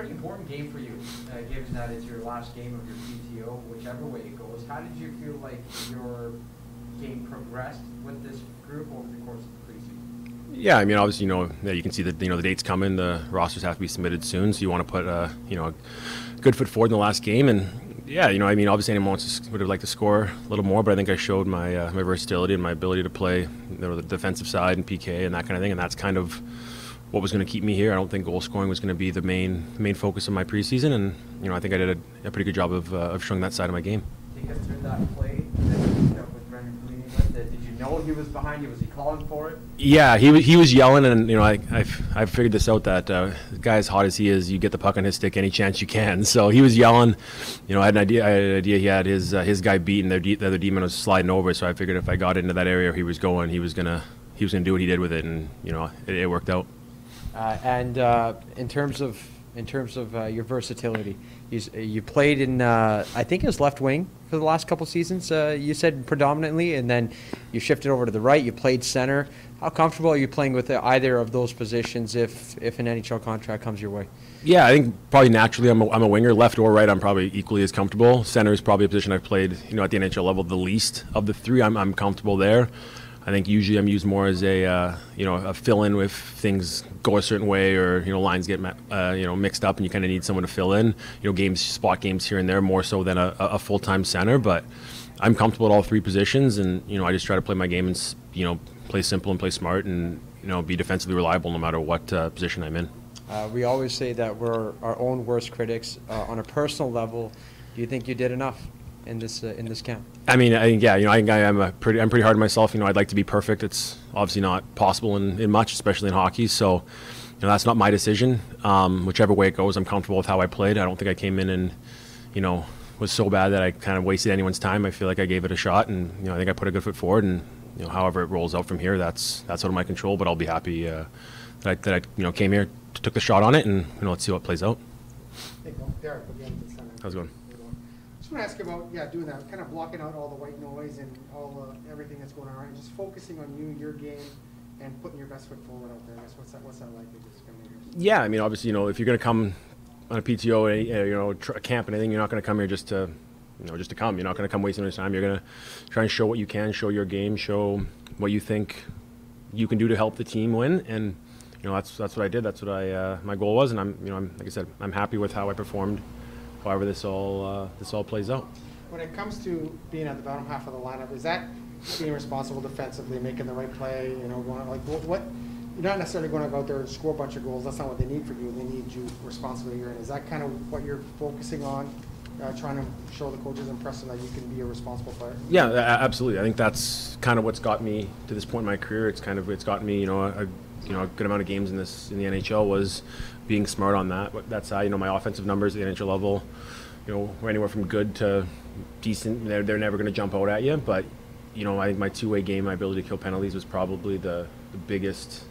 Pretty important game for you, uh, given that it's your last game of your PTO, whichever way it goes. How did you feel like your game progressed with this group over the course of the preseason? Yeah, I mean, obviously, you know, you can see that you know the dates coming. The rosters have to be submitted soon, so you want to put a you know a good foot forward in the last game. And yeah, you know, I mean, obviously, anyone wants to, would have liked to score a little more, but I think I showed my uh, my versatility and my ability to play you know, the defensive side and PK and that kind of thing, and that's kind of what was going to keep me here. I don't think goal scoring was going to be the main main focus of my preseason, and you know I think I did a, a pretty good job of, uh, of showing that side of my game. Take us through that play that you with Brendan Did you know he was behind you? Was he calling for it? Yeah, he he was yelling, and you know I I've, I've figured this out that uh, the guy as hot as he is, you get the puck on his stick any chance you can. So he was yelling. You know, I had an idea. I had an idea he had his uh, his guy beat, and the, the other D-man was sliding over. So I figured if I got into that area he was going, he was gonna he was gonna do what he did with it, and you know it, it worked out. Uh, and uh, in terms of in terms of uh, your versatility, you, you played in uh, I think it was left wing for the last couple seasons. Uh, you said predominantly, and then you shifted over to the right. You played center. How comfortable are you playing with either of those positions if if an NHL contract comes your way? Yeah, I think probably naturally I'm a, I'm a winger, left or right. I'm probably equally as comfortable. Center is probably a position I've played, you know, at the NHL level the least of the three. I'm I'm comfortable there. I think usually I'm used more as a uh, you know a fill in if things go a certain way or you know lines get uh, you know mixed up and you kind of need someone to fill in. You know games spot games here and there more so than a, a full time center. But I'm comfortable at all three positions and you know I just try to play my game and you know play simple and play smart and you know be defensively reliable no matter what uh, position I'm in. Uh, we always say that we're our own worst critics. Uh, on a personal level, do you think you did enough? In this uh, in this camp? I mean, I, yeah, you know, I think I am a pretty I'm pretty hard on myself. You know, I'd like to be perfect. It's obviously not possible in, in much, especially in hockey. So, you know, that's not my decision. Um, whichever way it goes, I'm comfortable with how I played. I don't think I came in and, you know, was so bad that I kind of wasted anyone's time. I feel like I gave it a shot, and you know, I think I put a good foot forward. And you know, however it rolls out from here, that's that's out of my control. But I'll be happy uh, that I, that I you know came here, took the shot on it, and you know, let's see what plays out. Derek, How's it going? Want to ask you about, yeah, doing that, kind of blocking out all the white noise and all the, everything that's going on, and just focusing on you, your game, and putting your best foot forward out there. I guess what's that, what's that like? Yeah, I mean, obviously, you know, if you're going to come on a PTO, a, eh, eh, you know, a camp and anything, you're not going to come here just to, you know, just to come. You're not going to come wasting your time. You're going to try and show what you can, show your game, show what you think you can do to help the team win, and you know, that's that's what I did. That's what I uh, my goal was, and I'm, you know, I'm, like I said, I'm happy with how I performed however this all uh, this all plays out. When it comes to being at the bottom half of the lineup, is that being responsible defensively, making the right play? You know, going like what, what you're not necessarily going to go out there and score a bunch of goals. That's not what they need for you. They need you responsibly here. And is that kind of what you're focusing on, uh, trying to show the coaches and press them that you can be a responsible player? Yeah, absolutely. I think that's kind of what's got me to this point in my career. It's kind of it's gotten me, you know, a, you know, a good amount of games in this in the NHL was being smart on that that side. You know, my offensive numbers at the NHL level, you know, were anywhere from good to decent. They're they're never going to jump out at you, but you know, I think my two-way game, my ability to kill penalties, was probably the, the biggest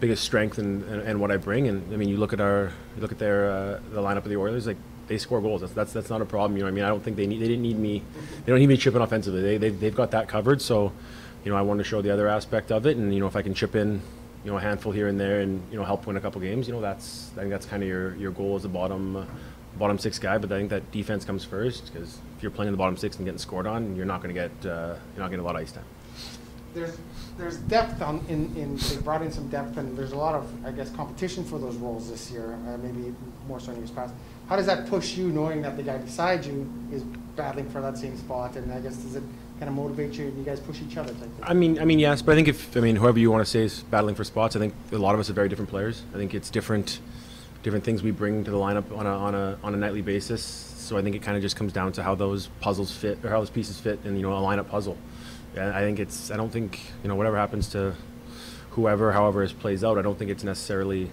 biggest strength and, and, what I bring. And I mean, you look at our you look at their uh, the lineup of the Oilers, like they score goals. That's, that's that's not a problem. You know, I mean, I don't think they need they didn't need me. They don't need me chipping offensively. They they they've got that covered. So, you know, I want to show the other aspect of it, and you know, if I can chip in you know a handful here and there and you know help win a couple games you know that's I think that's kind of your your goal as a bottom uh, bottom six guy but I think that defense comes first because if you're playing in the bottom six and getting scored on you're not going to get uh, you're not getting a lot of ice time. There's there's depth on in, in they brought in some depth and there's a lot of I guess competition for those roles this year uh, maybe more so in years past. How does that push you knowing that the guy beside you is battling for that same spot? And I guess does it kind of motivate you and you guys push each other? I mean, I mean, yes, but I think if I mean whoever you want to say is battling for spots, I think a lot of us are very different players. I think it's different, different things we bring to the lineup on a on a on a nightly basis. So I think it kind of just comes down to how those puzzles fit or how those pieces fit in you know a lineup puzzle. I think it's I don't think you know whatever happens to whoever, however it plays out. I don't think it's necessarily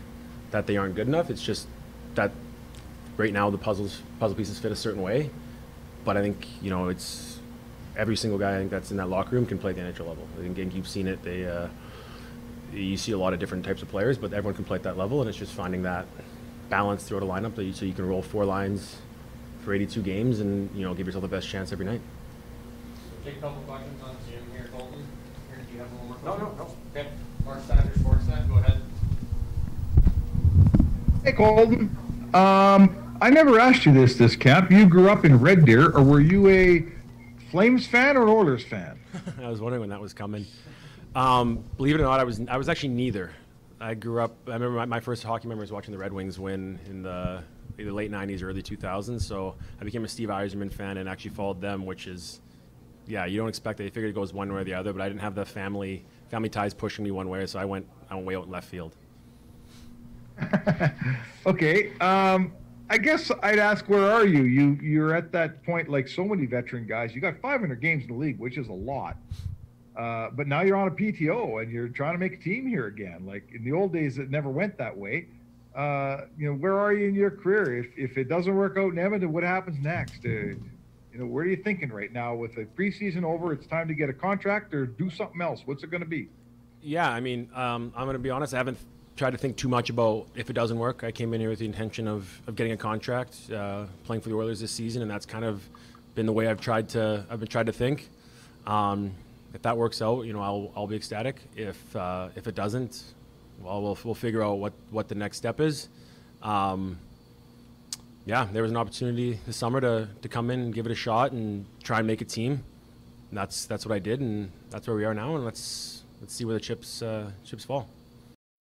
that they aren't good enough. It's just that right now the puzzles puzzle pieces fit a certain way. But I think you know it's every single guy I think that's in that locker room can play at the NHL level. I think you've seen it. They uh, you see a lot of different types of players, but everyone can play at that level, and it's just finding that balance throughout a lineup that you, so you can roll four lines for 82 games and you know give yourself the best chance every night. Take a couple questions on Zoom here, Colton. Here, do you have one more? No, no, no. Okay, Mark Sanders, Sportsnet, go ahead. Hey, Colton. Um, I never asked you this this camp. You grew up in Red Deer, or were you a Flames fan or an Oilers fan? I was wondering when that was coming. Um, believe it or not, I was I was actually neither. I grew up. I remember my, my first hockey memory was watching the Red Wings win in the either late '90s or early 2000s. So I became a Steve Yzerman fan and actually followed them, which is, yeah, you don't expect it. You figured it goes one way or the other, but I didn't have the family family ties pushing me one way, so I went I went way out in left field. okay. Um, I guess I'd ask, where are you? You you're at that point, like so many veteran guys. You got 500 games in the league, which is a lot. Uh, but now you're on a PTO and you're trying to make a team here again. Like in the old days, it never went that way. Uh, you know, where are you in your career? If if it doesn't work out in Edmonton, what happens next? Uh, you know, where are you thinking right now? With the preseason over, it's time to get a contract or do something else. What's it going to be? Yeah, I mean, um, I'm going to be honest. I haven't tried to think too much about if it doesn't work. I came in here with the intention of, of getting a contract, uh, playing for the Oilers this season, and that's kind of been the way I've tried to I've been tried to think. Um, if that works out, you know, I'll, I'll be ecstatic. If uh, if it doesn't, well, we'll we'll figure out what, what the next step is. Um, yeah, there was an opportunity this summer to, to come in and give it a shot and try and make a team. And that's that's what I did, and that's where we are now. And let's let's see where the chips uh, chips fall.